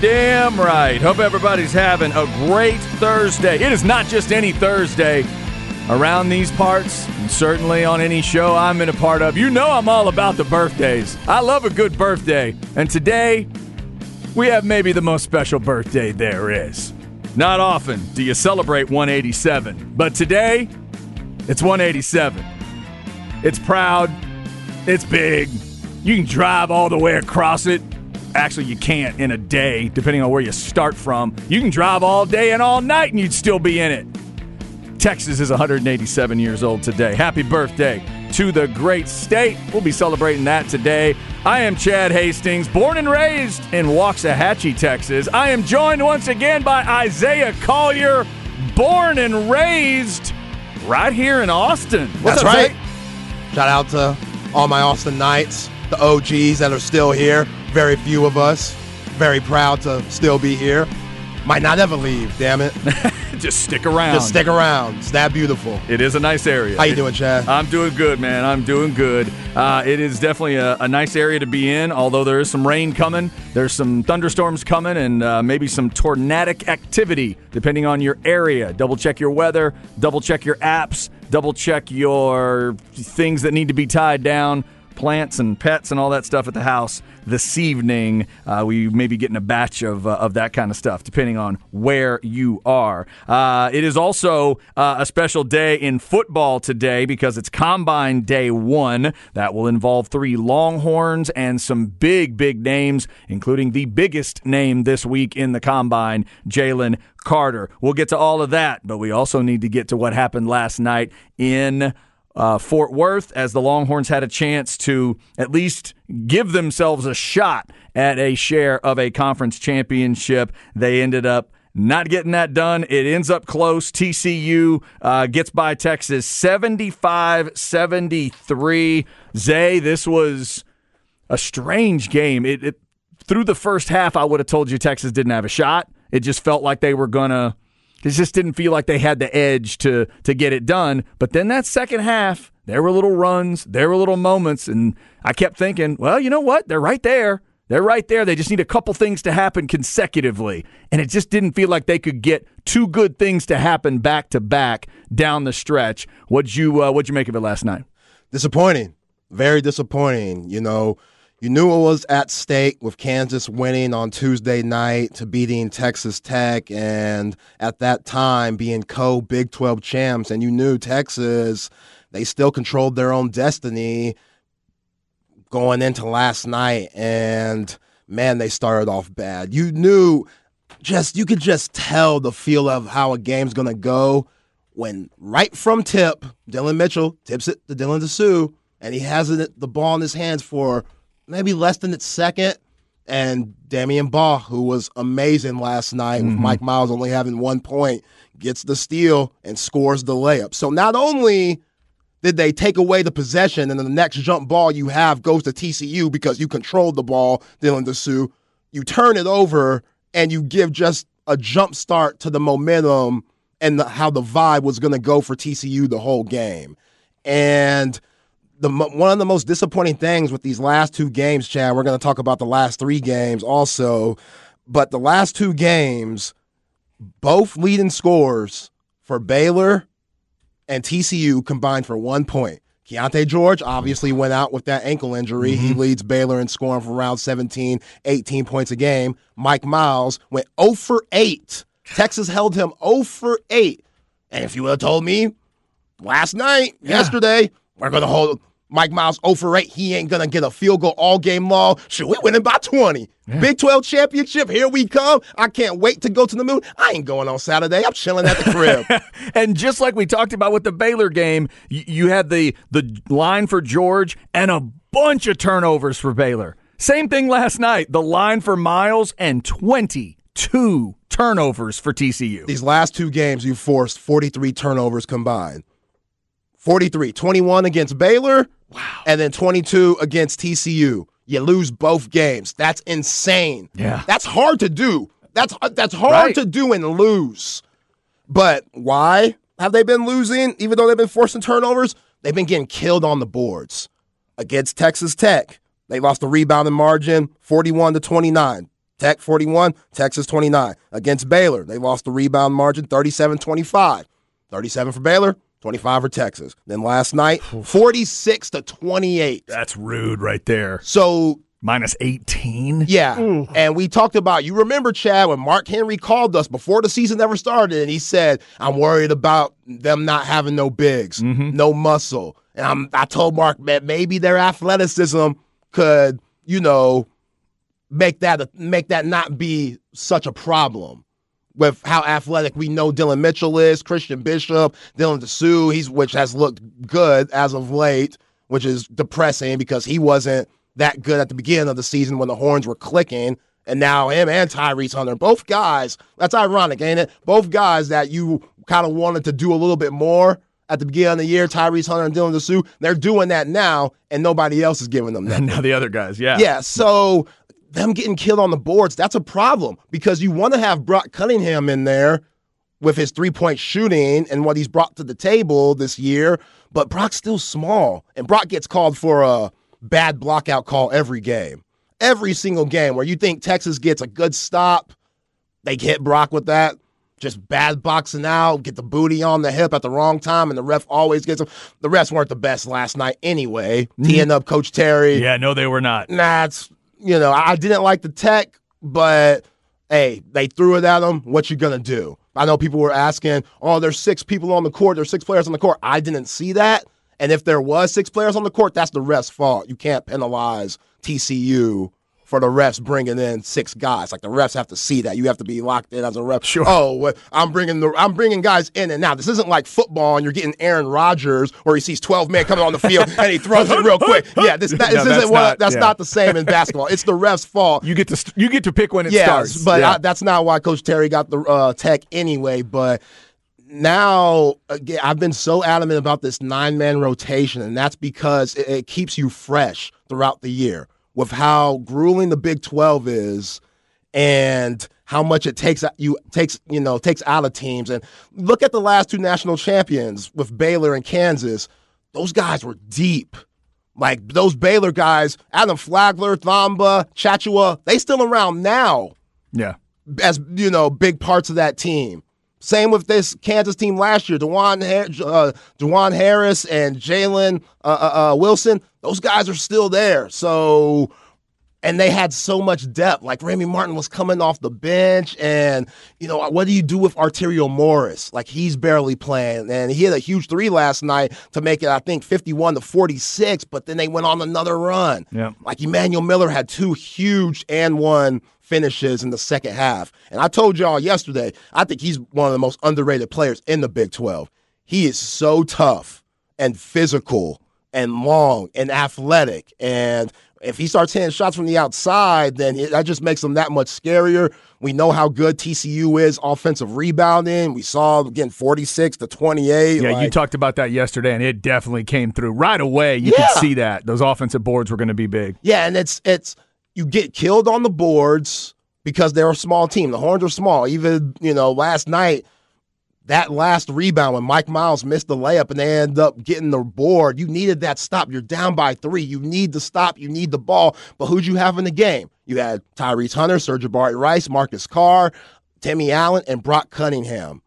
Damn right. Hope everybody's having a great Thursday. It is not just any Thursday around these parts, and certainly on any show I'm in a part of. You know I'm all about the birthdays. I love a good birthday. And today, we have maybe the most special birthday there is. Not often do you celebrate 187, but today, it's 187. It's proud, it's big. You can drive all the way across it. Actually, you can't in a day, depending on where you start from. You can drive all day and all night and you'd still be in it. Texas is 187 years old today. Happy birthday to the great state. We'll be celebrating that today. I am Chad Hastings, born and raised in Waxahachie, Texas. I am joined once again by Isaiah Collier, born and raised right here in Austin. What's That's up, right. Shout out to all my Austin Knights, the OGs that are still here. Very few of us. Very proud to still be here. Might not ever leave, damn it. Just stick around. Just stick around. It's that beautiful. It is a nice area. How you doing, Chad? I'm doing good, man. I'm doing good. Uh, it is definitely a, a, nice area to be in, although there is some rain coming. There's some thunderstorms coming and uh, maybe some tornadic activity, depending on your area. Double check your weather, double check your apps, double check your things that need to be tied down plants and pets and all that stuff at the house this evening. Uh, we may be getting a batch of, uh, of that kind of stuff, depending on where you are. Uh, it is also uh, a special day in football today because it's Combine Day 1. That will involve three Longhorns and some big, big names, including the biggest name this week in the Combine, Jalen Carter. We'll get to all of that, but we also need to get to what happened last night in uh, Fort Worth as the Longhorns had a chance to at least give themselves a shot at a share of a conference championship. They ended up not getting that done. It ends up close. TCU uh, gets by Texas 75 73. Zay, this was a strange game. It, it, through the first half, I would have told you Texas didn't have a shot. It just felt like they were going to it just didn't feel like they had the edge to to get it done. But then that second half, there were little runs, there were little moments, and I kept thinking, well, you know what? They're right there. They're right there. They just need a couple things to happen consecutively. And it just didn't feel like they could get two good things to happen back to back down the stretch. What'd you uh, what'd you make of it last night? Disappointing. Very disappointing. You know, you knew it was at stake with Kansas winning on Tuesday night to beating Texas Tech, and at that time being co Big 12 champs. And you knew Texas, they still controlled their own destiny going into last night. And man, they started off bad. You knew just, you could just tell the feel of how a game's going to go when right from tip, Dylan Mitchell tips it to Dylan Disu, and he has the ball in his hands for maybe less than its second. And Damion Baugh, who was amazing last night mm-hmm. with Mike Miles only having one point, gets the steal and scores the layup. So not only did they take away the possession and then the next jump ball you have goes to TCU because you controlled the ball, Dylan Disu, you turn it over and you give just a jump start to the momentum and the, how the vibe was going to go for TCU the whole game. And the one of the most disappointing things with these last two games, Chad. We're going to talk about the last three games also, but the last two games, both leading scores for Baylor and TCU combined for one point. Keyonte George obviously went out with that ankle injury. Mm-hmm. He leads Baylor in scoring for around 17, 18 points a game. Mike Miles went 0 for 8. Texas held him 0 for 8. And if you would have told me last night, yeah. yesterday, we're going to hold Mike Miles 0 for 8. He ain't going to get a field goal all game long. Should we win it by 20? Yeah. Big 12 championship, here we come. I can't wait to go to the moon. I ain't going on Saturday. I'm chilling at the crib. and just like we talked about with the Baylor game, you, you had the, the line for George and a bunch of turnovers for Baylor. Same thing last night. The line for Miles and 22 turnovers for TCU. These last two games, you forced 43 turnovers combined. 43, 21 against Baylor, wow. and then 22 against TCU. You lose both games. That's insane. Yeah. That's hard to do. That's uh, that's hard right. to do and lose. But why have they been losing even though they've been forcing turnovers? They've been getting killed on the boards. Against Texas Tech, they lost the rebounding margin 41 to 29. Tech 41, Texas 29. Against Baylor, they lost the rebound margin 37 25. 37 for Baylor, 25 for Texas. Then last night, 46 to 28. That's rude right there. So Minus 18? yeah. And we talked about, you remember, Chad, when Mark Henry called us before the season ever started, and he said, I'm worried about them not having no bigs, mm-hmm. no muscle. And I'm, I told Mark, man, maybe their athleticism could, you know, make that make that not be such a problem with how athletic we know Dylan Mitchell is, Christian Bishop, Dylan Disu, he's which has looked good as of late, which is depressing because he wasn't that good at the beginning of the season when the horns were clicking. And now him and Tyrese Hunter, both guys, that's ironic, ain't it? Both guys that you kind of wanted to do a little bit more at the beginning of the year, Tyrese Hunter and Dylan Disu, they're doing that now, and nobody else is giving them that. Now the other guys, yeah. Yeah, so them getting killed on the boards, that's a problem because you want to have Brock Cunningham in there with his three point shooting and what he's brought to the table this year, but Brock's still small, and Brock gets called for a bad blockout call every game. Every single game where you think Texas gets a good stop, they hit Brock with that. Just bad boxing out, get the booty on the hip at the wrong time, and the ref always gets them. The refs weren't the best last night anyway. Mm-hmm. Teeing up Coach Terry Yeah, no, they were not. nah, it's you know, I didn't like the tech, but hey, they threw it at them. What you gonna do? I know people were asking, oh, there's six people on the court, there's six players on the court. I didn't see that. And if there was six players on the court, that's the ref's fault. You can't penalize TCU for the refs bringing in six guys. Like the refs have to see that. You have to be locked in as a ref. Sure. Oh, well, I'm bringing the I'm bringing guys in and out. This isn't like football, and you're getting Aaron Rodgers where he sees 12 men coming on the field and he throws it real quick. Yeah, this, that, this No, isn't that's what not- that's yeah. not the same in basketball. It's the ref's fault. You get to st- you get to pick when it Yes, starts. but Yeah. I, that's not why Coach Terry got the uh, tech anyway. But now, again, I've been so adamant about this nine man rotation, and that's because it, it keeps you fresh throughout the year with how grueling the Big Twelve is, and how much it takes uh, you takes you know takes out of teams. And look at the last two national champions with Baylor and Kansas; those guys were deep. Like those Baylor guys, Adam Flagler, Tchamwa, Tchatchoua, they still around now yeah. as you know big parts of that team. Same with this Kansas team last year, Dajuan, uh, Dajuan Harris and Jalen uh, uh, uh, Wilson. Those guys are still there. So, and they had so much depth. Like Remy Martin was coming off the bench, and you know what do you do with Arterio Morris? Like he's barely playing, and he had a huge three last night to make it, I think, fifty-one to forty-six. But then they went on another run. Yeah. Like Emmanuel Miller had two huge and one finishes in the second half. And I told y'all yesterday, I think he's one of the most underrated players in the Big 12. He is so tough and physical and long and athletic. And if he starts hitting shots from the outside, then it, that just makes him that much scarier. We know how good TCU is offensive rebounding. We saw again 46 to 28. Yeah, you talked about that yesterday, and it definitely came through right away. You Yeah. could see that those offensive boards were going to be big. Yeah, and it's it's you get killed on the boards because they're a small team. The Horns are small. Even you know last night, that last rebound when Mike Miles missed the layup and they end up getting the board. You needed that stop. You're down by three. You need the stop. You need the ball. But who'd you have in the game? You had Tyrese Hunter, Sir'Jabari Rice, Marcus Carr, Timmy Allen, and Brock Cunningham.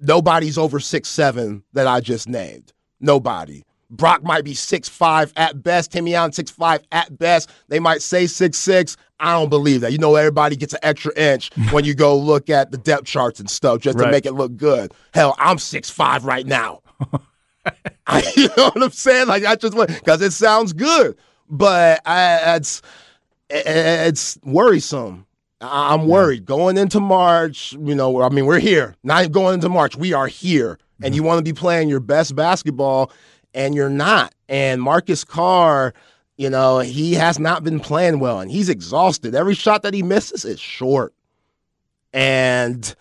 Nobody's over six seven that I just named. Nobody. Brock might be six five at best. Timmy Allen six five at best. They might say six six. I don't believe that. You know, everybody gets an extra inch when you go look at the depth charts and stuff just to make it look good. Hell, I'm six five right now. I, you know what I'm saying? Like I just went because it sounds good, but I, it's it's worrisome. I- I'm worried going into March. You know, I mean, we're here. Not going into March. We are here, and mm-hmm. you want to be playing your best basketball, and you're not. And Marcus Carr, you know, he has not been playing well, and he's exhausted. Every shot that he misses is short. And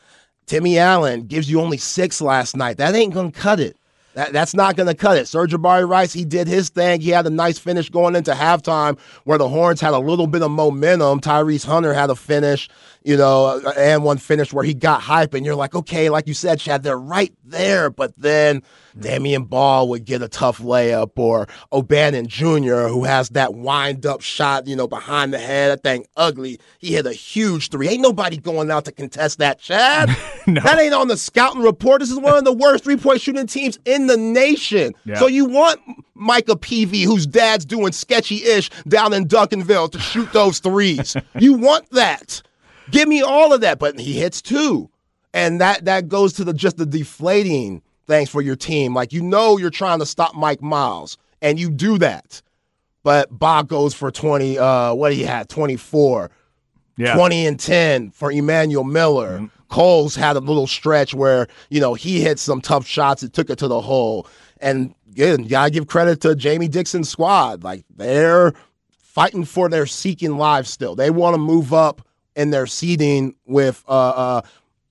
Timmy Allen gives you only six last night. That ain't gonna cut it. That, that's not going to cut it. Sir'Jabari Rice, he did his thing. He had a nice finish going into halftime where the Horns had a little bit of momentum. Tyrese Hunter had a finish, you know, uh, and one finish where he got hype. And you're like, okay, like you said, Chad, they're right there. But then mm. Damion Baugh would get a tough layup, or O'Bannon Jr., who has that wind up shot, you know, behind the head. That thing ugly. He hit a huge three. Ain't nobody going out to contest that, Chad. No. That ain't on the scouting report. This is one of the worst three point shooting teams in the nation. Yeah. So you want Micah Peavy, whose dad's doing sketchy ish down in Duncanville, to shoot those threes. you want that. Give me all of that. But he hits two. And that that goes to the just the deflating things for your team. Like you know you're trying to stop Mike Miles, and you do that. But Baugh goes for 20, uh, what he had, 24. Yeah. 20 and 10 for Emmanuel Miller. Coles had a little stretch where, you know, he hit some tough shots and took it to the hole. And again, you gotta give credit to Jamie Dixon's squad. Like they're fighting for their seeking lives still. They want to move up in their seeding with uh uh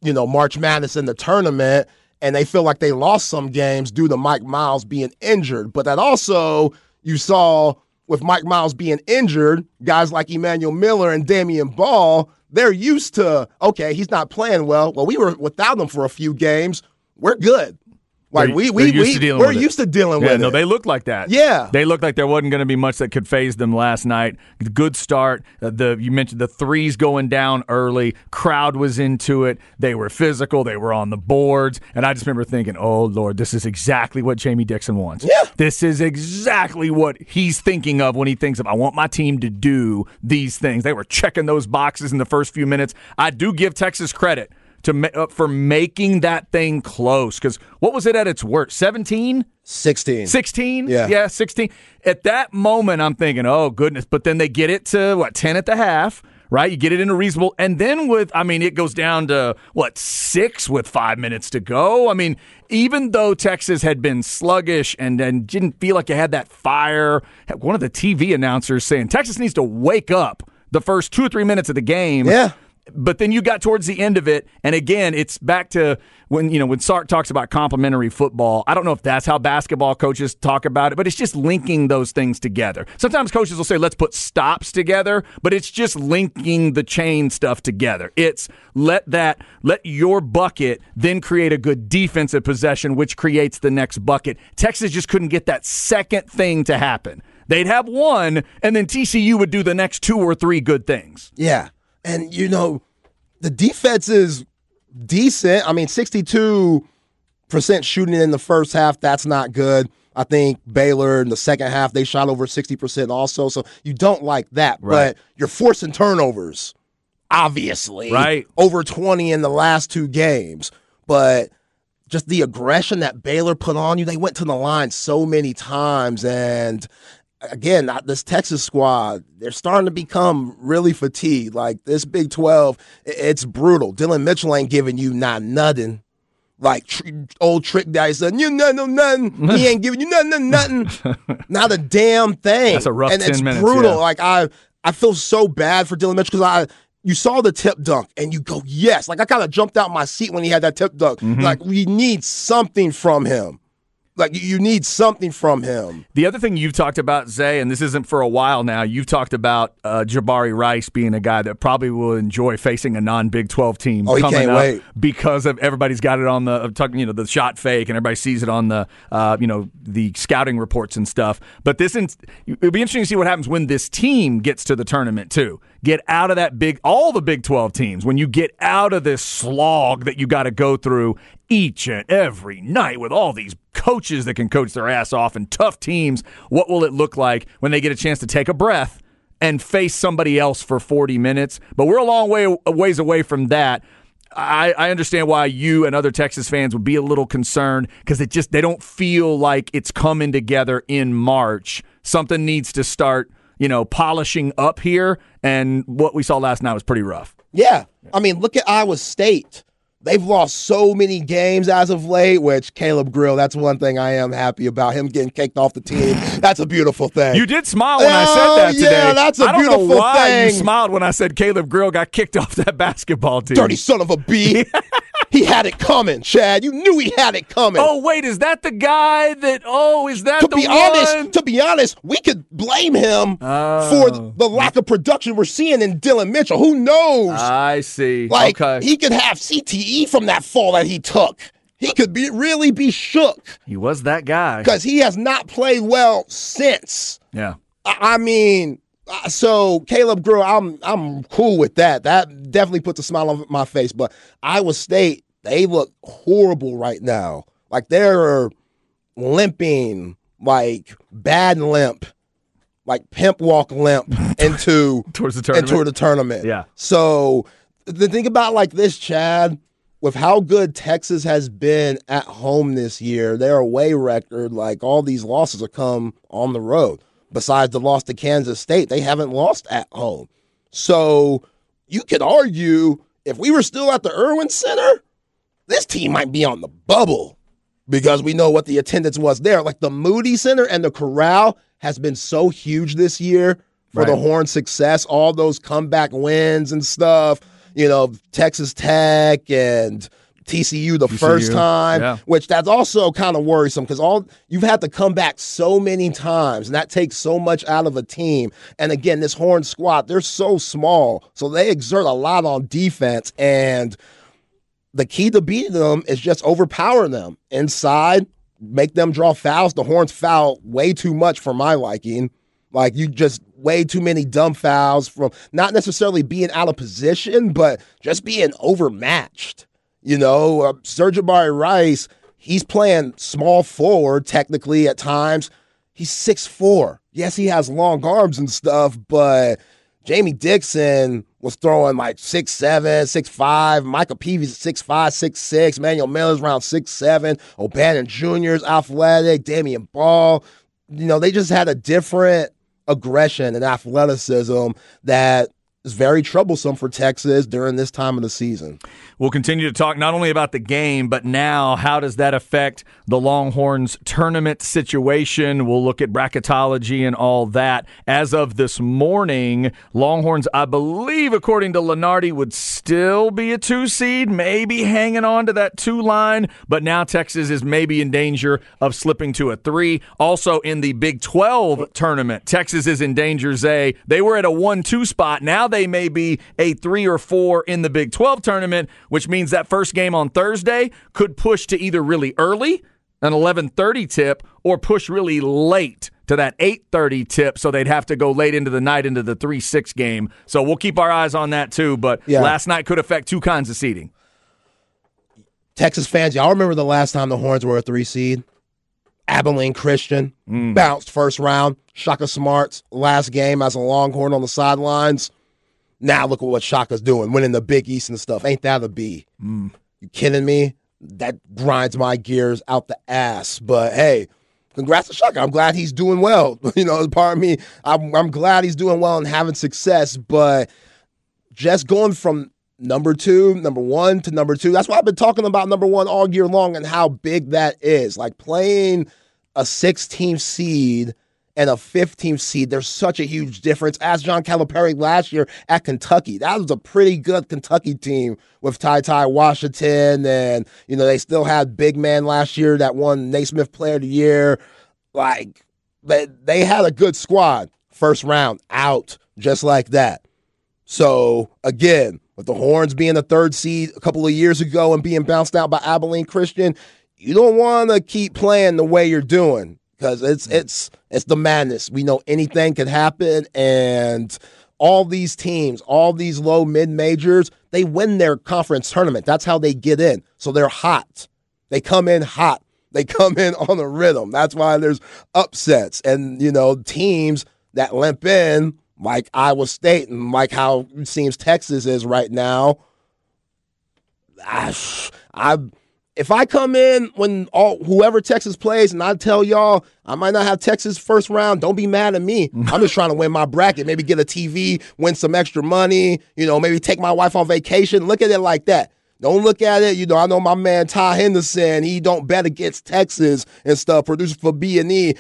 you know March Madness in the tournament. And they feel like they lost some games due to Mike Miles being injured. But that also you saw with Mike Miles being injured, guys like Emmanuel Miller and Damion Baugh, they're used to, okay, he's not playing well. Well, we were without him for a few games. We're good. Like They're- we we, they're used we to dealing we're used to dealing Yeah, with no, it. they looked like that. Yeah. they looked like there wasn't going to be much that could phase them last night. Good start. Uh, The you mentioned the threes going down early. Crowd was into it. They were physical. They were on the boards, and I just remember thinking, "Oh Lord, this is exactly what Jamie Dixon wants. Yeah. this is exactly what he's thinking of when he thinks of I want my team to do these things." They were checking those boxes in the first few minutes. I do give Texas credit. To uh, for making that thing close because what was it at its worst? Seventeen. 16. 16? Yeah. Yeah, 16. At that moment, I'm thinking, oh, goodness. But then they get it to, what, 10 at the half, right? You get it into reasonable. And then with, I mean, it goes down to, what, six with five minutes to go? I mean, even though Texas had been sluggish and, and didn't feel like you had that fire, one of the TV announcers saying Texas needs to wake up the first two or three minutes of the game Yeah. But then you got towards the end of it, and again, it's back to when you know when Sark talks about complementary football. I don't know if that's how basketball coaches talk about it, but it's just linking those things together. Sometimes coaches will say, "Let's put stops together," but it's just linking the chain stuff together. It's let that let your bucket then create a good defensive possession, which creates the next bucket. Texas just couldn't get that second thing to happen. They'd have one, and then TCU would do the next two or three good things. Yeah. And, you know, the defense is decent. I mean, 62% shooting in the first half, that's not good. I think Baylor in the second half, they shot over 60% also. So you don't like that. Right. But you're forcing turnovers, obviously. Right. Over 20 in the last two games. But just the aggression that Baylor put on you, they went to the line so many times. And again, this Texas squad, they're starting to become really fatigued. Like this Big 12, it's brutal. Dylan Mitchell ain't giving you not nothing. Like tr- old trick guy said, you nothing, nothing. He ain't giving you nothing, nothing. Not a damn thing. That's a rough and 10 it's minutes, brutal. yeah. Like I, I feel so bad for Dylan Mitchell because I. You saw the tip dunk and you go, yes. Like I kind of jumped out my seat when he had that tip dunk. Mm-hmm. Like we need something from him. Like you- need something from him. The other thing you've talked about, Zay, and this isn't for a while now, you've talked about uh, Jabari Rice being a guy that probably will enjoy facing a non Big 12 team Oh, he coming can't up wait. because of everybody's got it on the, uh, you know, the shot fake and everybody sees it on the, uh, you know, the scouting reports and stuff. But this, it'll be interesting to see what happens when this team gets to the tournament, too. Get out of that big, all the Big 12 teams, when you get out of this slog that you got to go through each and every night with all these coaches that can coach their ass off and tough teams, what will it look like when they get a chance to take a breath and face somebody else for 40 minutes? But we're a long way a ways away from that. I, I understand why you and other Texas fans would be a little concerned because it just they don't feel like it's coming together in March. Something needs to start, you know, polishing up here, and what we saw last night was pretty rough. Yeah. I mean, look at Iowa State. They've lost so many games as of late, which Caleb Grill, that's one thing I am happy about. Him getting kicked off the team. That's a beautiful thing. You did smile when I Oh, said that yeah, today. that's a I don't beautiful know why you smiled when I said Caleb Grill got kicked off that basketball team. Dirty son of a bee. He had it coming, Chad. You knew he had it coming. Oh wait, is that the guy that? Oh, is that to the be one? honest, to be honest, we could blame him Oh. for the lack of production we're seeing in Dylan Mitchell. Who knows? I see. like okay, he could have CTE from that fall that he took. He could be really be shook he was that guy. because he has not played well since. Yeah. I I mean, uh, so Caleb Grew, I'm I'm cool with that. That definitely puts a smile on my face. But Iowa State, they look horrible right now. Like they're limping, like bad limp, like pimp walk limp into Towards the tournament. into the tournament. Yeah. So the thing about like this, Chad, with how good Texas has been at home this year, their away record, like all these losses have come on the road. Besides the loss to Kansas State, they haven't lost at home. So you could argue if we were still at the Irwin Center, this team might be on the bubble because we know what the attendance was there. Like the Moody Center and the Corral has been so huge this year for the Horn success, all those comeback wins and stuff. You know, Texas Tech and TCU the first time, yeah. which that's also kind of worrisome because all you've had to come back so many times, and that takes so much out of a team. And again, this Horn squad, they're so small, so they exert a lot on defense and the key to beating them is just overpower them inside, make them draw fouls. The Horns foul way too much for my liking. Like you just way too many dumb fouls from not necessarily being out of position, but just being overmatched. You know, uh, Sir'Jabari Rice, he's playing small forward technically at times. He's six four. Yes, he has long arms and stuff, but Jamie Dixon was throwing like six seven, six five. Michael Peavy's six five, six six. Manuel Miller's around six seven. O'Bannon Jr.'s athletic. Damion Baugh. You know, they just had a different aggression and athleticism that is very troublesome for Texas during this time of the season. We'll continue to talk not only about the game, but now how does that affect the Longhorns tournament situation? We'll look at bracketology and all that. As of this morning, Longhorns, I believe, according to Lunardi, would still be a two seed, maybe hanging on to that two line, but now Texas is maybe in danger of slipping to a three. Also in the Big 12 tournament, Texas is in danger, Zay. They were at a 1 2 spot. Now they may be a three or four in the Big 12 tournament, which means that first game on Thursday could push to either really early, an 11:30 tip, or push really late to that 8:30 tip. So they'd have to go late into the night into the 3-6 game. So we'll keep our eyes on that too. But Yeah. last night could affect two kinds of seating. Texas fans, y'all remember the last time the Horns were a three seed? Abilene Christian mm. bounced first round. Shaka Smart's last game as a Longhorn on the sidelines. Now look at what Shaka's doing, winning the Big East and stuff. Ain't that a B? Mm. You kidding me? That grinds my gears out the ass. But hey, congrats to Shaka. I'm glad he's doing well. You know, part of me, I'm, I'm glad he's doing well and having success. But just going from number two, number one to number two. That's why I've been talking about number one all year long and how big that is. Like playing a six team seed and a 15th seed, there's such a huge difference. As John Calipari last year at Kentucky, that was a pretty good Kentucky team with TyTy Washington, and you know they still had big man last year that won Naismith Player of the Year. Like they they had a good squad. First round out just like that. So again, with the Horns being the third seed a couple of years ago and being bounced out by Abilene Christian, you don't want to keep playing the way you're doing because it's mm. it's it's the madness. We know anything could happen, and all these teams, all these low mid majors, they win their conference tournament. That's how they get in. So they're hot. They come in hot. They come in on a rhythm. That's why there's upsets and you know teams that limp in like Iowa State and like how it seems Texas is right now. I, I if I come in when all whoever Texas plays and I tell y'all I might not have Texas first round, don't be mad at me. I'm just trying to win my bracket, maybe get a TV, win some extra money, you know, maybe take my wife on vacation. Look at it like that. Don't look at it, you know. I know my man Ty Henderson. He don't bet against Texas and stuff. Producer for B and E.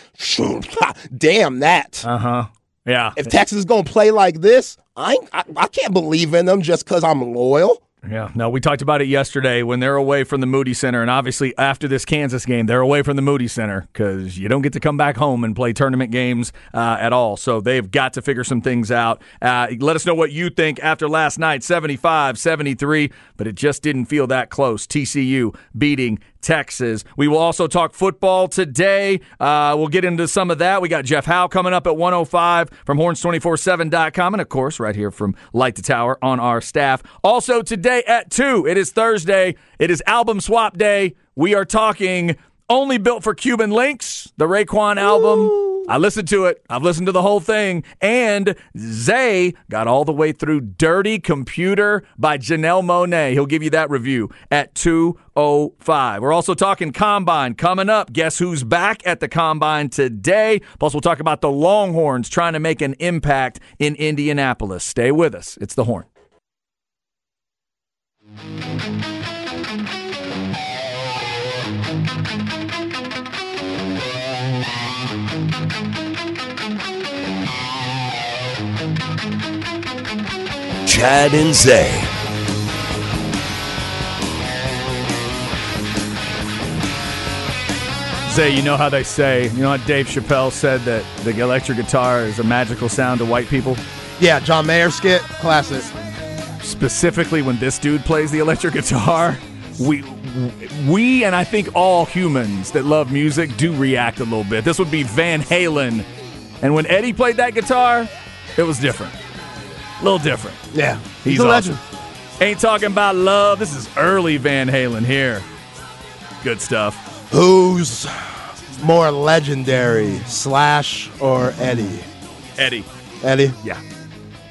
Damn that! Uh huh. Yeah. If Texas is gonna play like this, I, I I can't believe in them just because I'm loyal. Yeah, no, we talked about it yesterday when they're away from the Moody Center, and obviously after this Kansas game, they're away from the Moody Center because you don't get to come back home and play tournament games uh, at all. So they've got to figure some things out. Uh, let us know what you think after last night 75 73, but it just didn't feel that close. TCU beating Texas. We will also talk football today. Uh, we'll get into some of that. We got Jeff Howe coming up at 105 from horns247.com, and of course, right here from Light to Tower on our staff. Also, today at 2, it is Thursday. It is album swap day. We are talking Only Built 4 Cuban Linx, the Raekwon album. Ooh. I listened to it. I've listened to the whole thing. And Zay got all the way through Dirty Computer by Janelle Monáe. He'll give you that review at 205. We're also talking Combine coming up. Guess who's back at the Combine today? Plus, we'll talk about the Longhorns trying to make an impact in Indianapolis. Stay with us. It's the Horn. Chad and Zay. Zay, you know how they say, you know what Dave Chappelle said that the electric guitar is a magical sound to white people? Yeah, John Mayer skit, classic. Specifically, when this dude plays the electric guitar, we we and I think all humans that love music do react a little bit. This would be Van Halen, and when Eddie played that guitar, it was different. A little different. Yeah. He's, he's a awesome. legend. Ain't talking about love. This is early Van Halen here. Good stuff. Who's more legendary, Slash or Eddie? Eddie. Eddie? Yeah.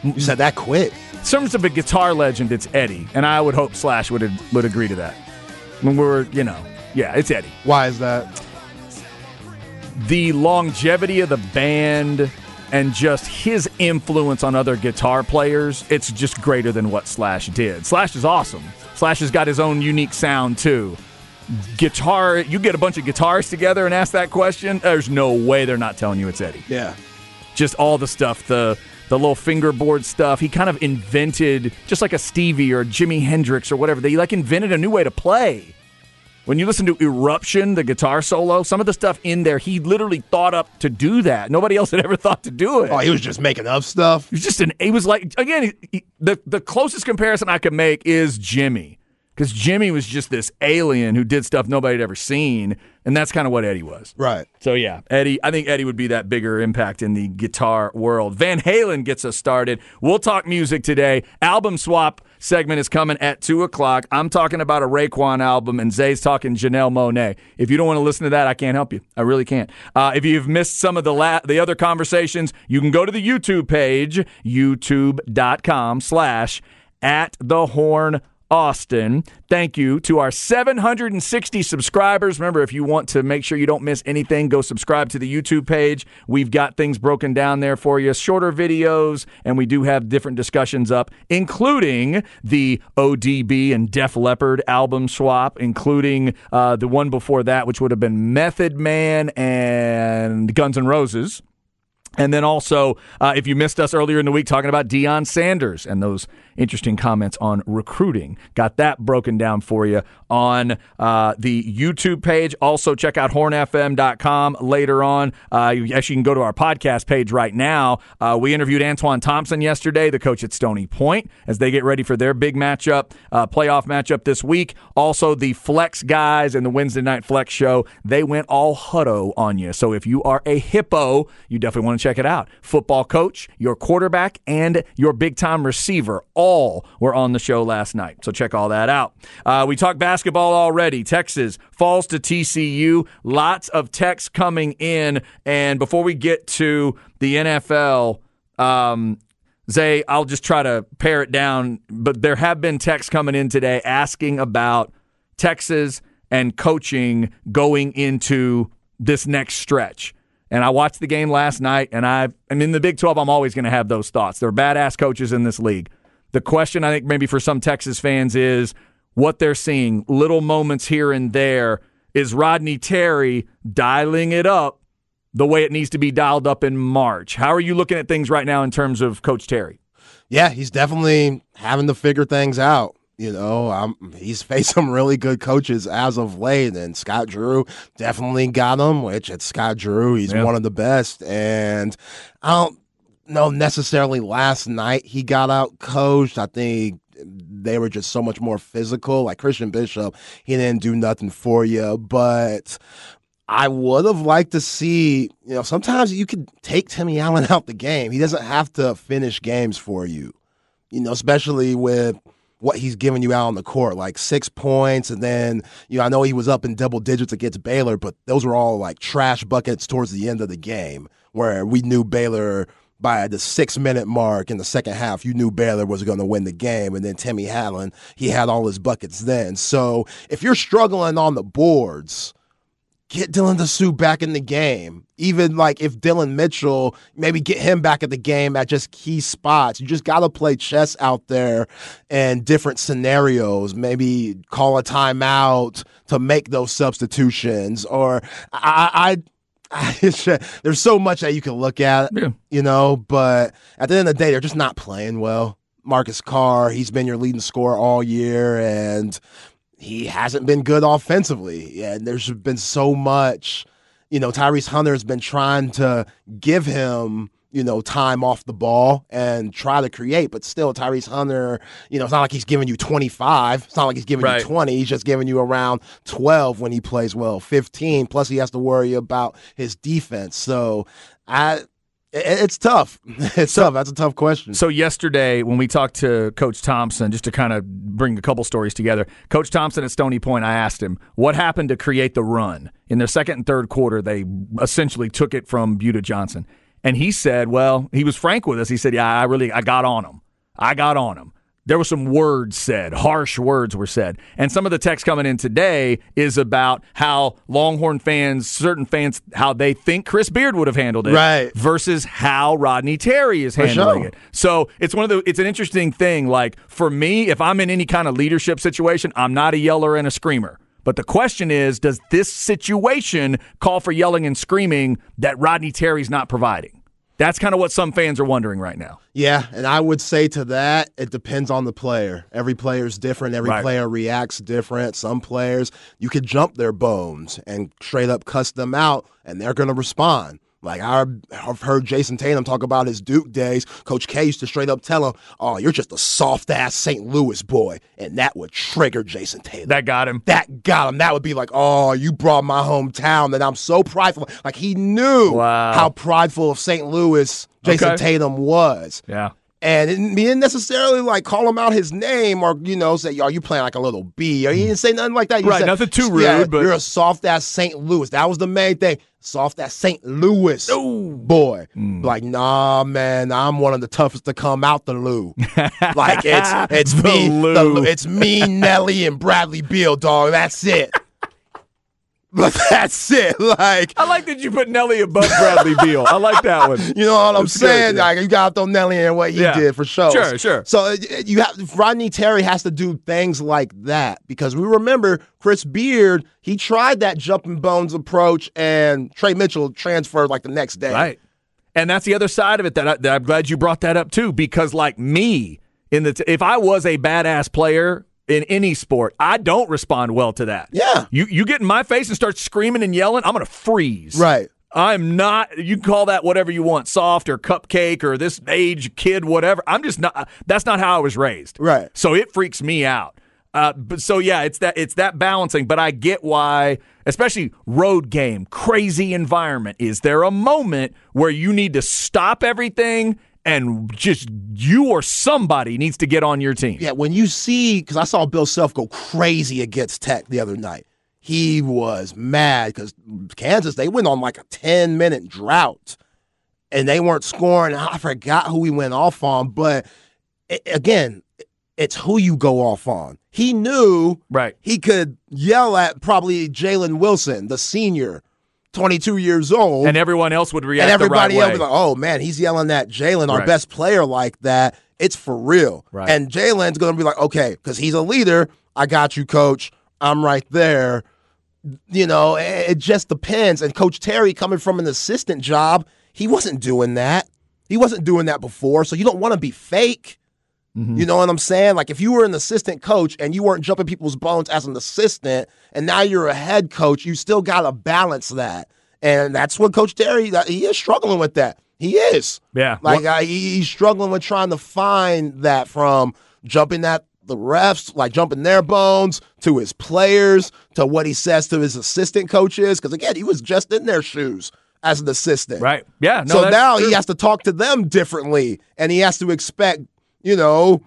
You said that quick. In terms of a guitar legend, it's Eddie, and I would hope Slash would would agree to that. When we're, you know, yeah, it's Eddie. Why is that? The longevity of the band and just his influence on other guitar players, it's just greater than what Slash did. Slash is awesome. Slash has got his own unique sound too. Guitar, you get a bunch of guitarists together and ask that question, there's no way they're not telling you it's Eddie. Yeah. Just all the stuff, the the little fingerboard stuff. He kind of invented, just like a Stevie or Jimi Hendrix or whatever. They like invented a new way to play. When you listen to Eruption, the guitar solo, some of the stuff in there, he literally thought up to do that. Nobody else had ever thought to do it. Oh, he was just making up stuff. He was just an. He was like again. He, he, the the closest comparison I could make is Jimi because Jimi was just this alien who did stuff nobody had ever seen, and that's kind of what Eddie was. Right. So yeah, Eddie. I think Eddie would be that bigger impact in the guitar world. Van Halen gets us started. We'll talk music today. Album swap segment is coming at two o'clock. I'm talking about a Raekwon album, and Zay's talking Janelle Monáe. If you don't want to listen to that, I can't help you. I really can't. Uh, if you've missed some of the la- the other conversations, you can go to the YouTube page, youtube.com/slash at the horn Austin. Thank you to our 760 subscribers. Remember, if you want to make sure you don't miss anything, go subscribe to the YouTube page. We've got things broken down there for you, shorter videos, and we do have different discussions up, including the ODB and Def Leppard album swap, including uh, the one before that, which would have been Method Man and Guns N' Roses. And then also, uh, if you missed us earlier in the week talking about Deion Sanders and those interesting comments on recruiting, got that broken down for you on uh, the YouTube page. Also, check out hornfm.com later on. Uh, you actually can go to our podcast page right now. Uh, we interviewed Antoine Thompson yesterday, the coach at Stony Point, as they get ready for their big matchup, uh, playoff matchup this week. Also, the Flex guys and the Wednesday Night Flex show, they went all hutto on you. So if you are a hippo, you definitely want to check it out. Football coach, your quarterback, and your big time receiver all were on the show last night. So check all that out. Uh, we talked basketball already. Texas falls to TCU. Lots of texts coming in. And before we get to the NFL, um, Zay, I'll just try to pare it down. But there have been texts coming in today asking about Texas and coaching going into this next stretch. And I watched the game last night, and I, and in the Big 12, I'm always going to have those thoughts. There are badass coaches in this league. The question, I think, maybe for some Texas fans is what they're seeing, little moments here and there. Is Rodney Terry dialing it up the way it needs to be dialed up in March? How are you looking at things right now in terms of Coach Terry? Yeah, he's definitely having to figure things out. You know, um, he's faced some really good coaches as of late, and Scott Drew definitely got him. Which at Scott Drew, he's Yeah. one of the best. And I don't know necessarily last night he got out coached. I think they were just so much more physical. Like Christian Bishop, he didn't do nothing for you, but I would have liked to see, you know, sometimes you could take Timmy Allen out the game. He doesn't have to finish games for you, you know, especially with what he's giving you out on the court, like six points. And then, you know, I know he was up in double digits against Baylor, but those were all like trash buckets towards the end of the game where we knew Baylor by the six minute mark in the second half, you knew Baylor was going to win the game. And then Timmy Allen, he had all his buckets then. So if you're struggling on the boards, get Dylan Disu back in the game. Even like if Dylan Mitchell, maybe get him back at the game at just key spots. You just got to play chess out there and different scenarios. Maybe call a timeout to make those substitutions. Or I, I, I it's just- there's so much that you can look at, Yeah. you know. But at the end of the day, they're just not playing well. Marcus Carr, he's been your leading scorer all year, and he hasn't been good offensively. And there's been so much, you know, Tyrese Hunter has been trying to give him, you know, time off the ball and try to create, but still Tyrese Hunter, you know, it's not like he's giving you 25. It's not like he's giving Right. you 20. He's just giving you around 12 when he plays well, 15. Plus he has to worry about his defense. So I it's tough. It's tough. That's a tough question. So yesterday, when we talked to Coach Thompson, just to kind of bring a couple stories together, Coach Thompson at Stony Point, I asked him what happened to create the run in their second and third quarter. They essentially took it from Buda Johnson, and he said, "Well, he was frank with us. He said, yeah, I really, I got on him. I got on him." There were some words said, harsh words were said. And some of the text coming in today is about how Longhorn fans, certain fans, how they think Chris Beard would have handled it Right. versus how Rodney Terry is handling sure. it. So it's one of the it's an interesting thing. Like for me, if I'm in any kind of leadership situation, I'm not a yeller and a screamer. But the question is, does this situation call for yelling and screaming that Rodney Terry's not providing? That's kind of what some fans are wondering right now. Yeah, and I would say to that, it depends on the player. Every player is different. Every Right. player reacts different. Some players, you could jump their bones and straight up cuss them out, and they're going to respond. Like I- I've heard Jayson Tatum talk about his Duke days. Coach K used to straight up tell him, "Oh, you're just a soft ass St. Louis boy," and that would trigger Jayson Tatum That got him. that got him. That would be like, oh, you brought my hometown, that I'm so prideful. Like he knew Wow. how prideful of St. Louis Jayson Okay. Tatum was. Yeah. And it he didn't necessarily like call him out his name or you know say, "Are you playing like a little B?" Or he didn't say nothing like that. You Right, said, nothing too "Yeah, rude, but- you're a soft ass St. Louis. That was the main thing. Soft ass St. Louis boy. Mm. Like, nah, man, I'm one of the toughest to come out the Lou. like it's it's The me, Lou. the it's me, Nelly, and Bradley Beal, dog. That's it. But that's it. Like, I like that you put Nelly above Bradley Beal. I like that one. you know what I'm That's good, saying? yeah. Like, you got to throw Nelly in what he Yeah. did for sure. Sure, sure. So uh, you have Rodney Terry has to do things like that because we remember Chris Beard. He tried that jumping bones approach, and Trey Mitchell transferred like the next day. Right. And that's the other side of it that, I, that I'm glad you brought that up too, because like me, in the t- if I was a badass player in any sport, I don't respond well to that. Yeah. You you get in my face and start screaming and yelling, I'm gonna freeze. Right. I'm not. You can call that whatever you want, soft or cupcake or this age kid, whatever. I'm just not. That's not how I was raised. Right. So it freaks me out. Uh, but so yeah, it's that it's that balancing. But I get why, especially road game, crazy environment. Is there a moment where you need to stop everything and just you or somebody needs to get on your team? Yeah, when you see, because I saw Bill Self go crazy against Tech the other night. He was mad because Kansas, they went on like a 10 minute drought and they weren't scoring. I forgot who he went off on, but a- again, it's who you go off on. He knew Right. he could yell at probably Jalen Wilson, the senior, 22 years old. And everyone else would react and everybody right else like, "Oh man, he's yelling at Jalen, our Right. best player, like that. It's for real." Right. And Jalen's gonna be like, "Okay, because he's a leader. I got you, coach. I'm right there." You know, it just depends. And Coach Terry, coming from an assistant job, he wasn't doing that. He wasn't doing that before. So you don't want to be fake. Mm-hmm. You know what I'm saying? Like if you were an assistant coach and you weren't jumping people's bones as an assistant, and now you're a head coach, you still got to balance that. And that's what Coach Terry he is struggling with that. He is. Yeah. Like I, he's struggling with trying to find that from jumping at the refs, like jumping their bones, to his players, to what he says to his assistant coaches. Because again, he was just in their shoes as an assistant. Right. Yeah. No, so now true. he has to talk to them differently, and he has to expect, you know,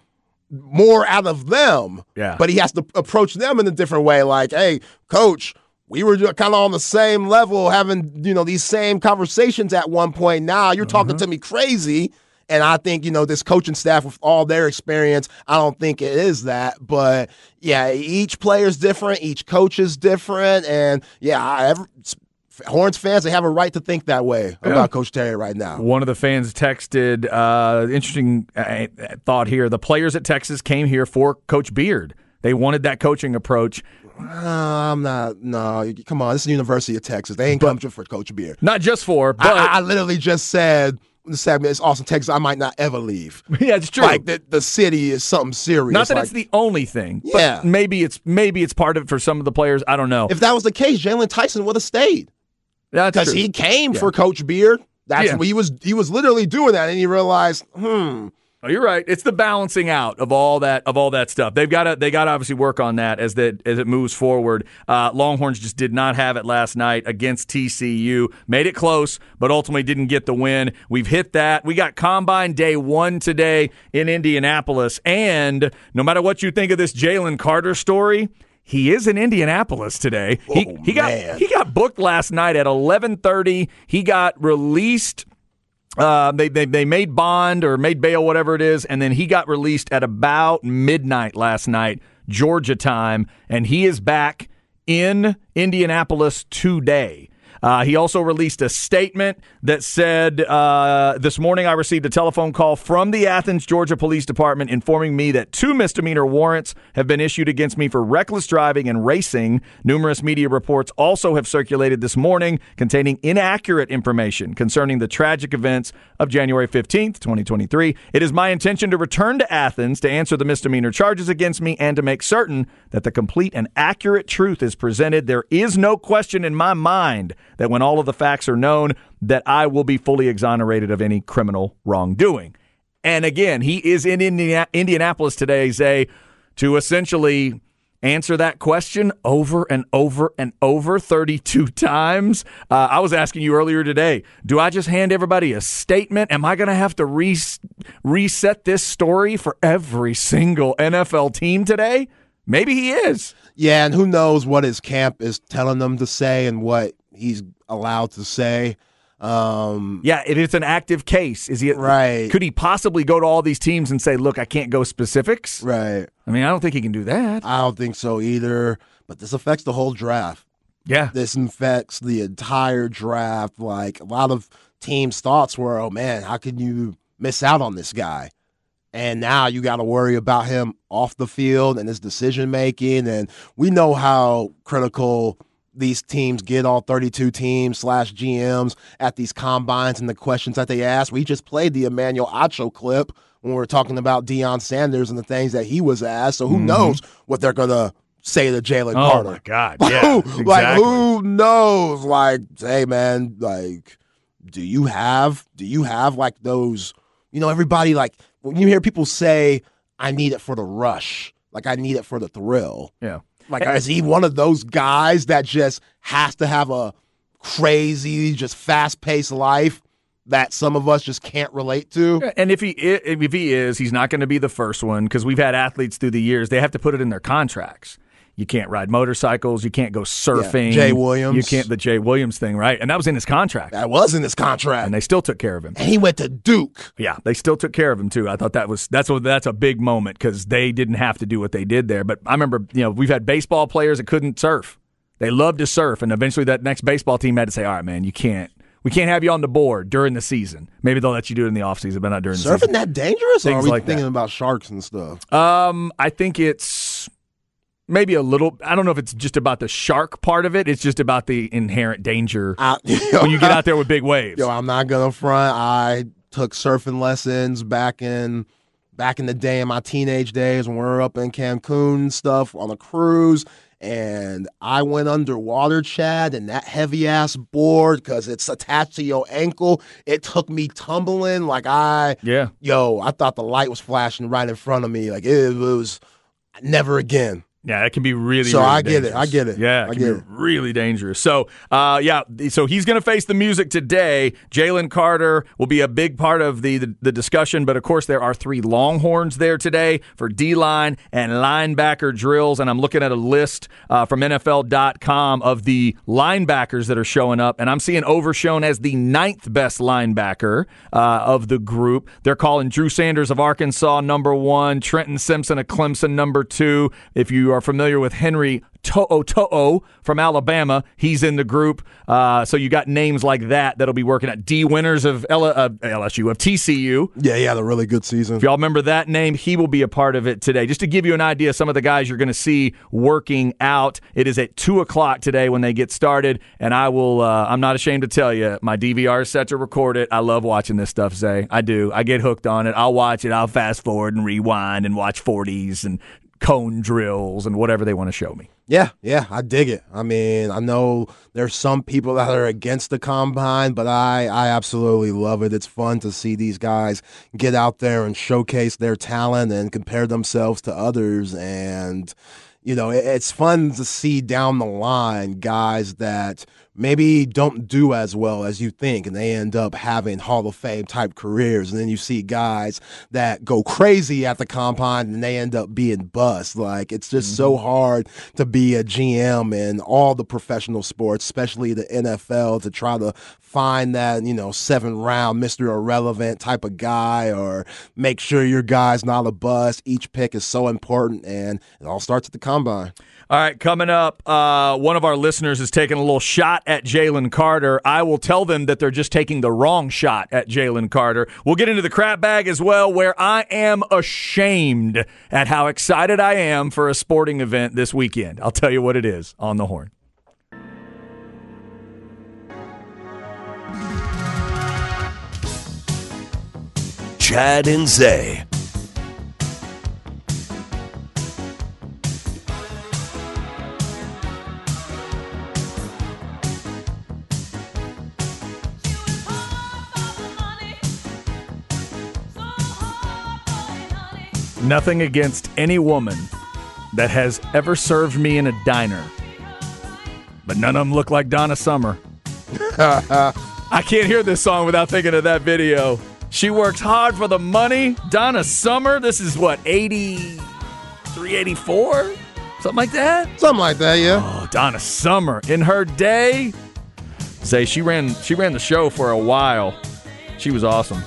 more out of them. Yeah. But he has to approach them in a different way. Like, hey, coach, we were kind of on the same level, having you know these same conversations at one point. Now you're talking Mm-hmm. to me crazy. And I think, you know, this coaching staff with all their experience, I don't think it is that. But yeah, each player's different, each coach is different. And yeah, I, every, Horns fans, they have a right to think that way about Coach Terry right now. One of the fans texted, uh, interesting uh, thought here. The players at Texas came here for Coach Beard. They wanted that coaching approach. Uh, I'm not. No, come on. This is the University of Texas. They ain't come for Coach Beard. Not just for, but I, I literally just said the segment is Austin, Texas. I might not ever leave. yeah, it's true. Like the, the city is something serious. Not that Like, it's the only thing. Yeah. But maybe it's maybe it's part of it for some of the players. I don't know. if that was the case, Jaylon Tyson would have stayed because he came for Coach Beard. That's Yeah. what he was. He was literally doing that, and he realized, hmm. Oh, you're right. It's the balancing out of all that of all that stuff. They've got to they got to obviously work on that as that as it moves forward. Uh, Longhorns just did not have it last night against TCU. Made it close, but ultimately didn't get the win. We've hit that. We got Combine Day one today in Indianapolis, and no matter what you think of this Jalen Carter story. He is in Indianapolis today. he Oh, he got man. he got booked last night at 11:30. He got released uh, they, they they made bond or made bail, whatever it is, and then he got released at about midnight last night, Georgia time, and he is back in Indianapolis today. Uh, he also released a statement that said, uh, This morning I received a telephone call from the Athens, Georgia Police Department informing me that two misdemeanor warrants have been issued against me for reckless driving and racing. Numerous media reports also have circulated this morning containing inaccurate information concerning the tragic events of January 15th, 2023. It is my intention to return to Athens to answer the misdemeanor charges against me and to make certain that the complete and accurate truth is presented. There is no question in my mind that when all of the facts are known, that I will be fully exonerated of any criminal wrongdoing. And again, he is in Indiana- Indianapolis today, Zay, to essentially answer that question over and over and over 32 times. Uh, I was asking you earlier today do I just hand everybody a statement? Am I going to have to re- reset this story for every single NFL team today? Maybe he is. Yeah, and who knows what his camp is telling them to say and what he's allowed to say. Um, Yeah, if it is an active case. Is he Right. Could he possibly go to all these teams and say, "Look, I can't go specifics"? right. I mean, I don't think he can do that. I don't think so either. But this affects the whole draft. Yeah, This affects the entire draft. Like a lot of teams' thoughts were, "Oh man, how can you miss out on this guy?" And now you got to worry about him off the field and his decision making. And we know how critical these teams get all 32 teams slash GMs at these combines and the questions that they ask. We just played the Emmanuel Acho clip when we were talking about Deion Sanders and the things that he was asked. So who mm-hmm. knows what they're going to say to Jalen Oh Carter? Oh my God! Yeah, Who- like who knows? Like, hey man, like, do you have do you have like those? You know, everybody like when you hear people say, "I need it for the rush," like I need it for the thrill. Yeah. Like, is he one of those guys that just has to have a crazy, just fast paced life that some of us just can't relate to? And if he if he is, he's not going to be the first one because we've had athletes through the years. They have to put it in their contracts. You can't ride motorcycles. You can't go surfing. Jay Williams. You can't the Jay Williams thing, right? And that was in his contract. That was in his contract, And they still took care of him. and he went to Duke. Yeah, they still took care of him too. I thought that was that's what that's a big moment because they didn't have to do what they did there. But I remember, you know, we've had baseball players that couldn't surf. They loved to surf, and eventually that next baseball team had to say, "All right, man, you can't. We can't have you on the board during the season. Maybe they'll let you do it in the off season, but not during the Surfing that dangerous? Or are Things we like that. thinking about sharks and stuff? Um, I think it's maybe a little. I don't know if it's just about the shark part of it. It's just about the inherent danger I, when you get out there with big waves. Yo, I'm not gonna front. I took surfing lessons back in back in the day in my teenage days when we were up in Cancun and stuff on a cruise. And I went underwater, Chad, and that heavy ass board because it's attached to your ankle. It took me tumbling like I, Yeah. yo, I thought the light was flashing right in front of me. Like it was never again. Yeah, it can be really. So really I get it. I get it. Yeah, it I can get be it. really dangerous. So, uh, yeah, so he's going to face the music today. Jalen Carter will be a big part of the, the the discussion, but of course there are three Longhorns there today for D line and linebacker drills, and I'm looking at a list uh, from NFL.com of the linebackers that are showing up, and I'm seeing Overshown as the ninth best linebacker uh, of the group. They're calling Drew Sanders of Arkansas number one, Trenton Simpson of Clemson number two. If you are familiar with Henry To'o To'o from Alabama, he's in the group. Uh, so you got names like that that'll be working at Dee Winters of L- uh, LSU of TCU. Yeah, he had a really good season. If y'all remember that name, he will be a part of it today. Just to give you an idea, some of the guys you're going to see working out. It is at two o'clock today when they get started, and I will. Uh, I'm not ashamed to tell you, my DVR is set to record it. I love watching this stuff. Zay, I do. I get hooked on it. I'll watch it. I'll fast forward and rewind and watch 40s and cone drills and whatever they want to show me. Yeah, yeah, I dig it. I mean, I know there's some people that are against the combine, but I, I absolutely love it. It's fun to see these guys get out there and showcase their talent and compare themselves to others. And, you know, it, it's fun to see down the line guys that maybe don't do as well as you think and they end up having Hall of Fame type careers. And then you see guys that go crazy at the combine and they end up being bust. Like it's just so hard to be a GM in all the professional sports, especially the NFL, to try to find that, you know, seven round Mr. Irrelevant type of guy or make sure your guy's not a bust. Each pick is so important and it all starts at the combine. All right, coming up, uh, one of our listeners is taking a little shot at Jalen Carter. I will tell them that they're just taking the wrong shot at Jalen Carter. We'll get into the crap bag as well, where I am ashamed at how excited I am for a sporting event this weekend. I'll tell you what it is on the horn. Chad and Zay. Nothing against any woman that has ever served me in a diner, but none of them look like Donna Summer. I can't hear this song without thinking of that video. She works hard for the money. Donna Summer, this is what, 83, 84? Something like that? Something like that, yeah. Oh, Donna Summer. In her day, say she ran she ran the show for a while. She was awesome.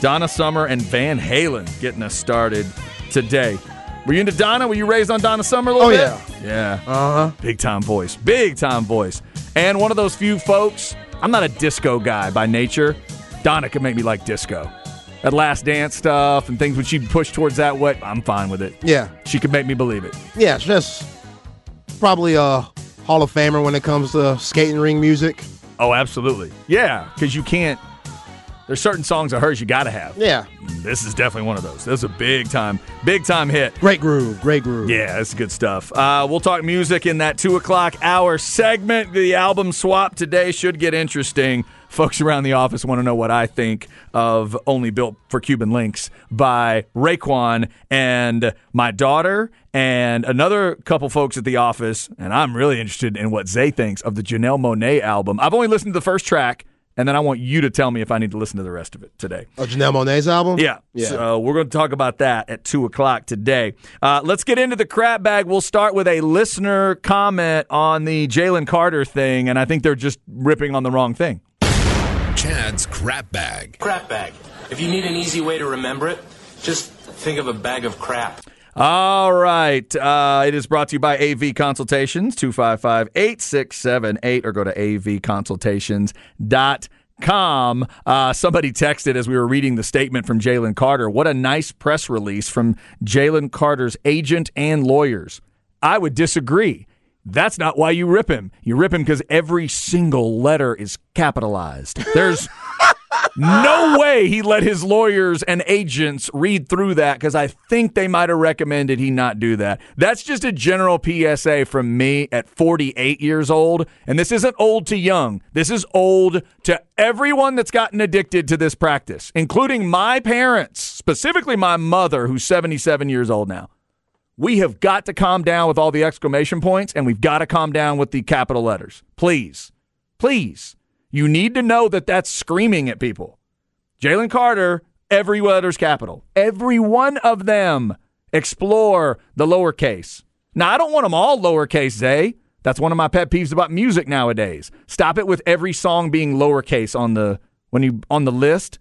Donna Summer and Van Halen getting us started today. Were you into Donna? Were you raised on Donna Summer a little Oh, bit? yeah. Yeah. Uh huh. Big time voice. Big time voice. And one of those few folks, I'm not a disco guy by nature. Donna could make me like disco. That last dance stuff and things when she pushed towards that way, I'm fine with it. Yeah. She could make me believe it. Yeah, it's just probably a Hall of Famer when it comes to skating ring music. Oh, absolutely. Yeah, because you can't. There's certain songs of hers you got to have. Yeah. This is definitely one of those. This is a big time, big time hit. Great groove. Great groove. Yeah, that's good stuff. Uh, we'll talk music in that two o'clock hour segment. The album swap today should get interesting. Folks around the office want to know what I think of Only Built 4 Cuban Linx by Raekwon and my daughter and another couple folks at the office. And I'm really interested in what Zay thinks of the Janelle Monae album. I've only listened to the first track, and then I want you to tell me if I need to listen to the rest of it today. Oh, Janelle Monae's album? Yeah. Yeah. So we're going to talk about that at 2 o'clock today. Uh, let's get into the crap bag. We'll start with a listener comment on the Jalen Carter thing, and I think they're just ripping on the wrong thing. Chad's crap bag. Crap bag. If you need an easy way to remember it, just think of a bag of crap. All right. Uh, it is brought to you by AV Consultations, 255 8678, or go to avconsultations.com. Uh, somebody texted as we were reading the statement from Jalen Carter. What a nice press release from Jalen Carter's agent and lawyers. I would disagree. That's not why you rip him. You rip him because every single letter is capitalized. There's no way he let his lawyers and agents read through that because I think they might have recommended he not do that. That's just a general PSA from me at 48 years old. And this isn't old to young. This is old to everyone that's gotten addicted to this practice, including my parents, specifically my mother, who's 77 years old now. We have got to calm down with all the exclamation points and we've got to calm down with the capital letters. Please. Please. You need to know that that's screaming at people. Jalen Carter, every letter's capital. Every one of them. Explore the lowercase. Now, I don't want them all lowercase, Zay. That's one of my pet peeves about music nowadays. Stop it with every song being lowercase on the when you on the list.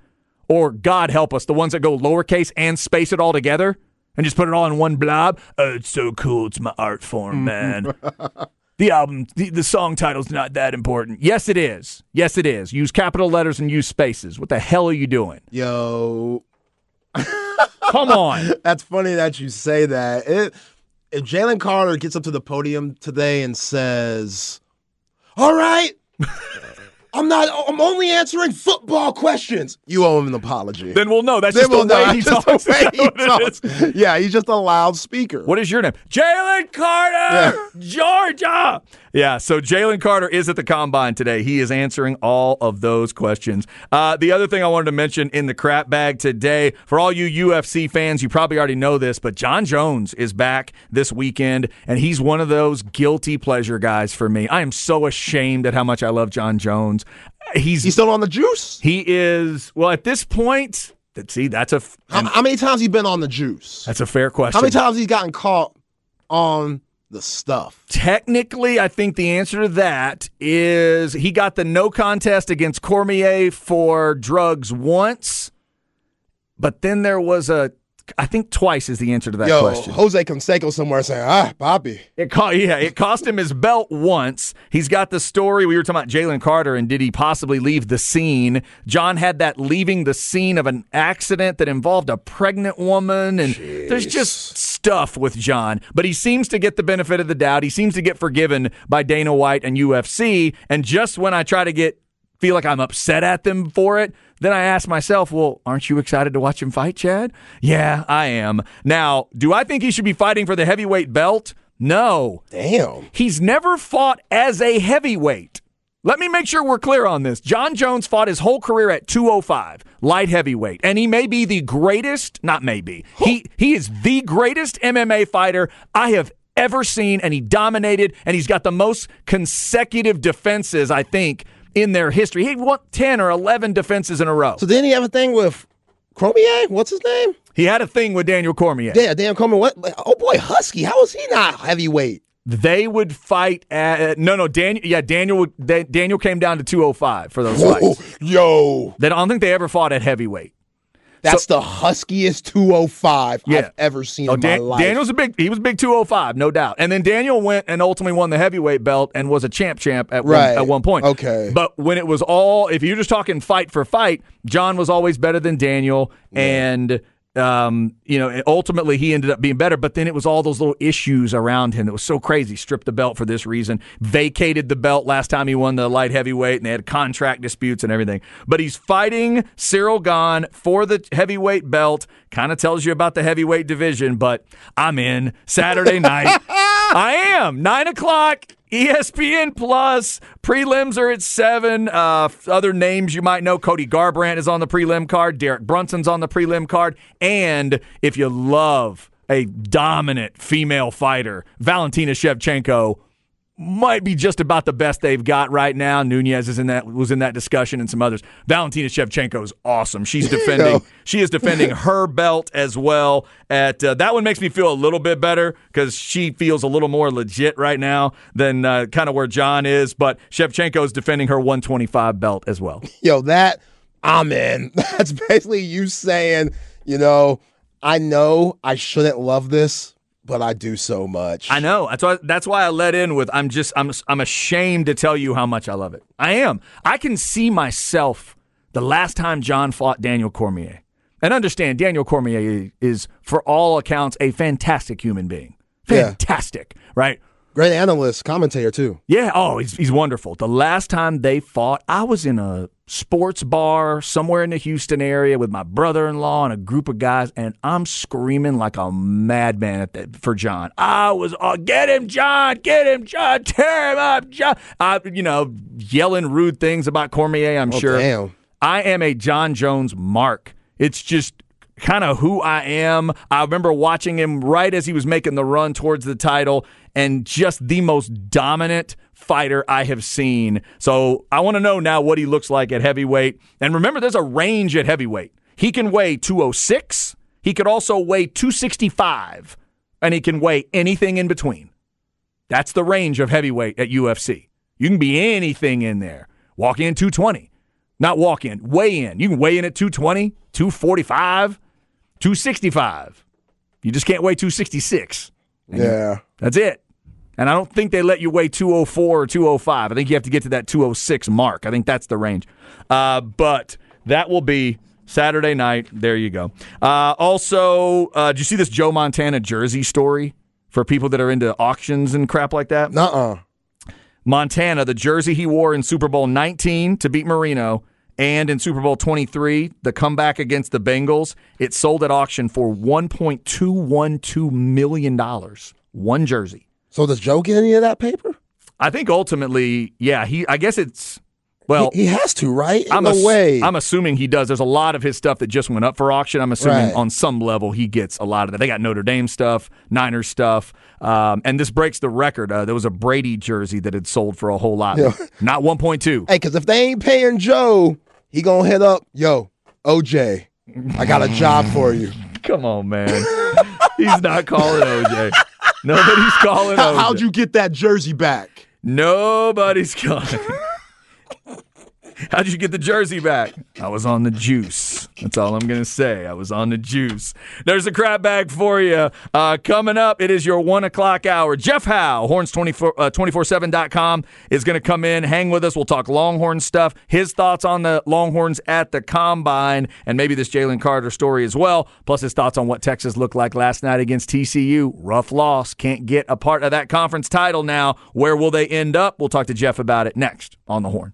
Or God help us, the ones that go lowercase and space it all together and just put it all in one blob. Oh, it's so cool. It's my art form, mm-hmm. man. the album, the, the song title's not that important. Yes, it is. Yes, it is. Use capital letters and use spaces. What the hell are you doing? Yo, Come on. that's funny that you say that. It, if Jalen Carter gets up to the podium today and says, "All right, I'm not. I'm only answering football questions," you owe him an apology. then we'll know. That's Then just the we'll know. way he just talks. the way he what it is? talks. Yeah, he's just a loud speaker. What is your name? Jalen Carter, Georgia. Yeah, so Jalen Carter is at the combine today. He is answering all of those questions. Uh, the other thing I wanted to mention in the crap bag today, for all you UFC fans, you probably already know this, but Jon Jones is back this weekend, and he's one of those guilty pleasure guys for me. I am so ashamed at how much I love Jon Jones. He's He's still on the juice. he is well at this point. See, that's a How, how many times he been on the juice? that's a fair question. How many times he's gotten caught on the stuff? Technically, I think the answer to that is he got the no contest against Cormier for drugs once, but then there was a, I think twice is the answer to that Yo, question. Jose Canseco somewhere saying, "Ah, Bobby." It cost, yeah, it cost him his belt once. He's got the story. We were talking about Jalen Carter and did he possibly leave the scene? Jon had that leaving the scene of an accident that involved a pregnant woman, and there's just stuff with Jon. But he seems to get the benefit of the doubt. He seems to get forgiven by Dana White and UFC. And just when I try to get feel like I'm upset at them for it, then I ask myself, well, aren't you excited to watch him fight, Chad? Yeah, I am. Now, do I think he should be fighting for the heavyweight belt? No. Damn. He's never fought as a heavyweight. Let me make sure we're clear on this. Jon Jones fought his whole career at 205, light heavyweight, and he may be the greatest, not maybe. He he is the greatest MMA fighter I have ever seen and he dominated and he's got the most consecutive defenses, I think, in their history. He won 10 or 11 defenses in a row. So didn't he have a thing with Cormier? What's his name? He had a thing with Daniel Cormier. Yeah, Dan Cormier. What? Oh boy, Husky. How is he not heavyweight? They would fight at no, no. Daniel, yeah, Daniel. would- Daniel came down to 205 for those Whoa, fights. yo, Then I don't think they ever fought at heavyweight. that's the huskiest 205 Yeah. I've ever seen Oh, in Dan- my life. Daniel's a big. He was big 205, no doubt. And then Daniel went and ultimately won the heavyweight belt and was a champ champ at Right. one, at one point. Okay. But when it was all, if you're just talking fight for fight, Jon was always better than Daniel, and um, you know, ultimately he ended up being better. But then it was all those little issues around him that was so crazy. Stripped the belt for this reason, vacated the belt last time he won the light heavyweight, and they had contract disputes and everything. But he's fighting Ciryl Gane for the heavyweight belt. Kind of tells you about the heavyweight division, but I'm in Saturday night. I am nine o'clock. ESPN Plus prelims are at seven. Uh, other names you might know: Cody Garbrandt is on the prelim card. Derek Brunson's on the prelim card. And if you love a dominant female fighter, Valentina Shevchenko might be just about the best they've got right now. Nunes is in that was in that discussion and some others. Valentina Shevchenko is awesome. She's defending she is defending her belt as well. At uh, that one makes me feel a little bit better because she feels a little more legit right now than uh, kind of where Jon is. But Shevchenko is defending her 125 belt as well. Yo, that I'm in. That's basically you saying, you know, I know I shouldn't love this, but I do so much. I know. That's why. That's why I let in with. I'm just. I'm. I'm ashamed to tell you how much I love it. I am. I can see myself. The last time Jon fought Daniel Cormier, and understand Daniel Cormier is, for all accounts, a fantastic human being. Yeah. Fantastic, right? Great analyst, commentator too. Yeah. Oh, he's he's wonderful. The last time they fought, I was in a sports bar somewhere in the Houston area with my brother in law and a group of guys, and I'm screaming like a madman at the, for Jon. I was, oh, get him, Jon, get him, Jon, tear him up, Jon. I, you know, yelling rude things about Cormier, I'm Oh, sure. damn. I am a Jon Jones mark. It's just kind of who I am. I remember watching him right as he was making the run towards the title and just the most dominant fighter I have seen. So I want to know now what he looks like at heavyweight. And remember, there's a range at heavyweight. He can weigh 206, he could also weigh 265, and he can weigh anything in between. That's the range of heavyweight at UFC. You can be anything in there. Walk in 220. Not walk in, weigh in. You can weigh in at 220, 245, 265. You just can't weigh 266. Yeah. That's it. And I don't think they let you weigh 204 or 205. I think you have to get to that 206 mark. I think that's the range. Uh, but that will be Saturday night. There you go. Uh, also, uh, did you see this Joe Montana jersey story for people that are into auctions and crap like that? Nuh-uh. Montana, the jersey he wore in Super Bowl 19 to beat Marino and in Super Bowl 23, the comeback against the Bengals, it sold at auction for $1.212 million. One jersey. So does Joe get any of that paper? I think ultimately, yeah, he I guess it's well he, he has to, right? I'm no ass- way. I'm assuming he does. There's a lot of his stuff that just went up for auction. I'm assuming Right. on some level he gets a lot of that. They got Notre Dame stuff, Niners stuff, um, and this breaks the record. Uh, there was a Brady jersey that had sold for a whole lot, Yeah. not 1.2. hey, because if they ain't paying Joe, he gonna hit up, yo, OJ, I got a job for you. Come on, man. He's not calling OJ. Nobody's calling How, how'd you get that jersey back? Nobody's calling. How'd you get the jersey back? I was on the juice. That's all I'm going to say. I was on the juice. There's a crap bag for you. Uh, coming up, it is your one o'clock hour. Jeff Howe, horns24, uh, 247.com, is going to come in, hang with us. We'll talk Longhorn stuff, his thoughts on the Longhorns at the combine, and maybe this Jalen Carter story as well, plus his thoughts on what Texas looked like last night against TCU. Rough loss. Can't get a part of that conference title now. Where will they end up? We'll talk to Jeff about it next on the horn.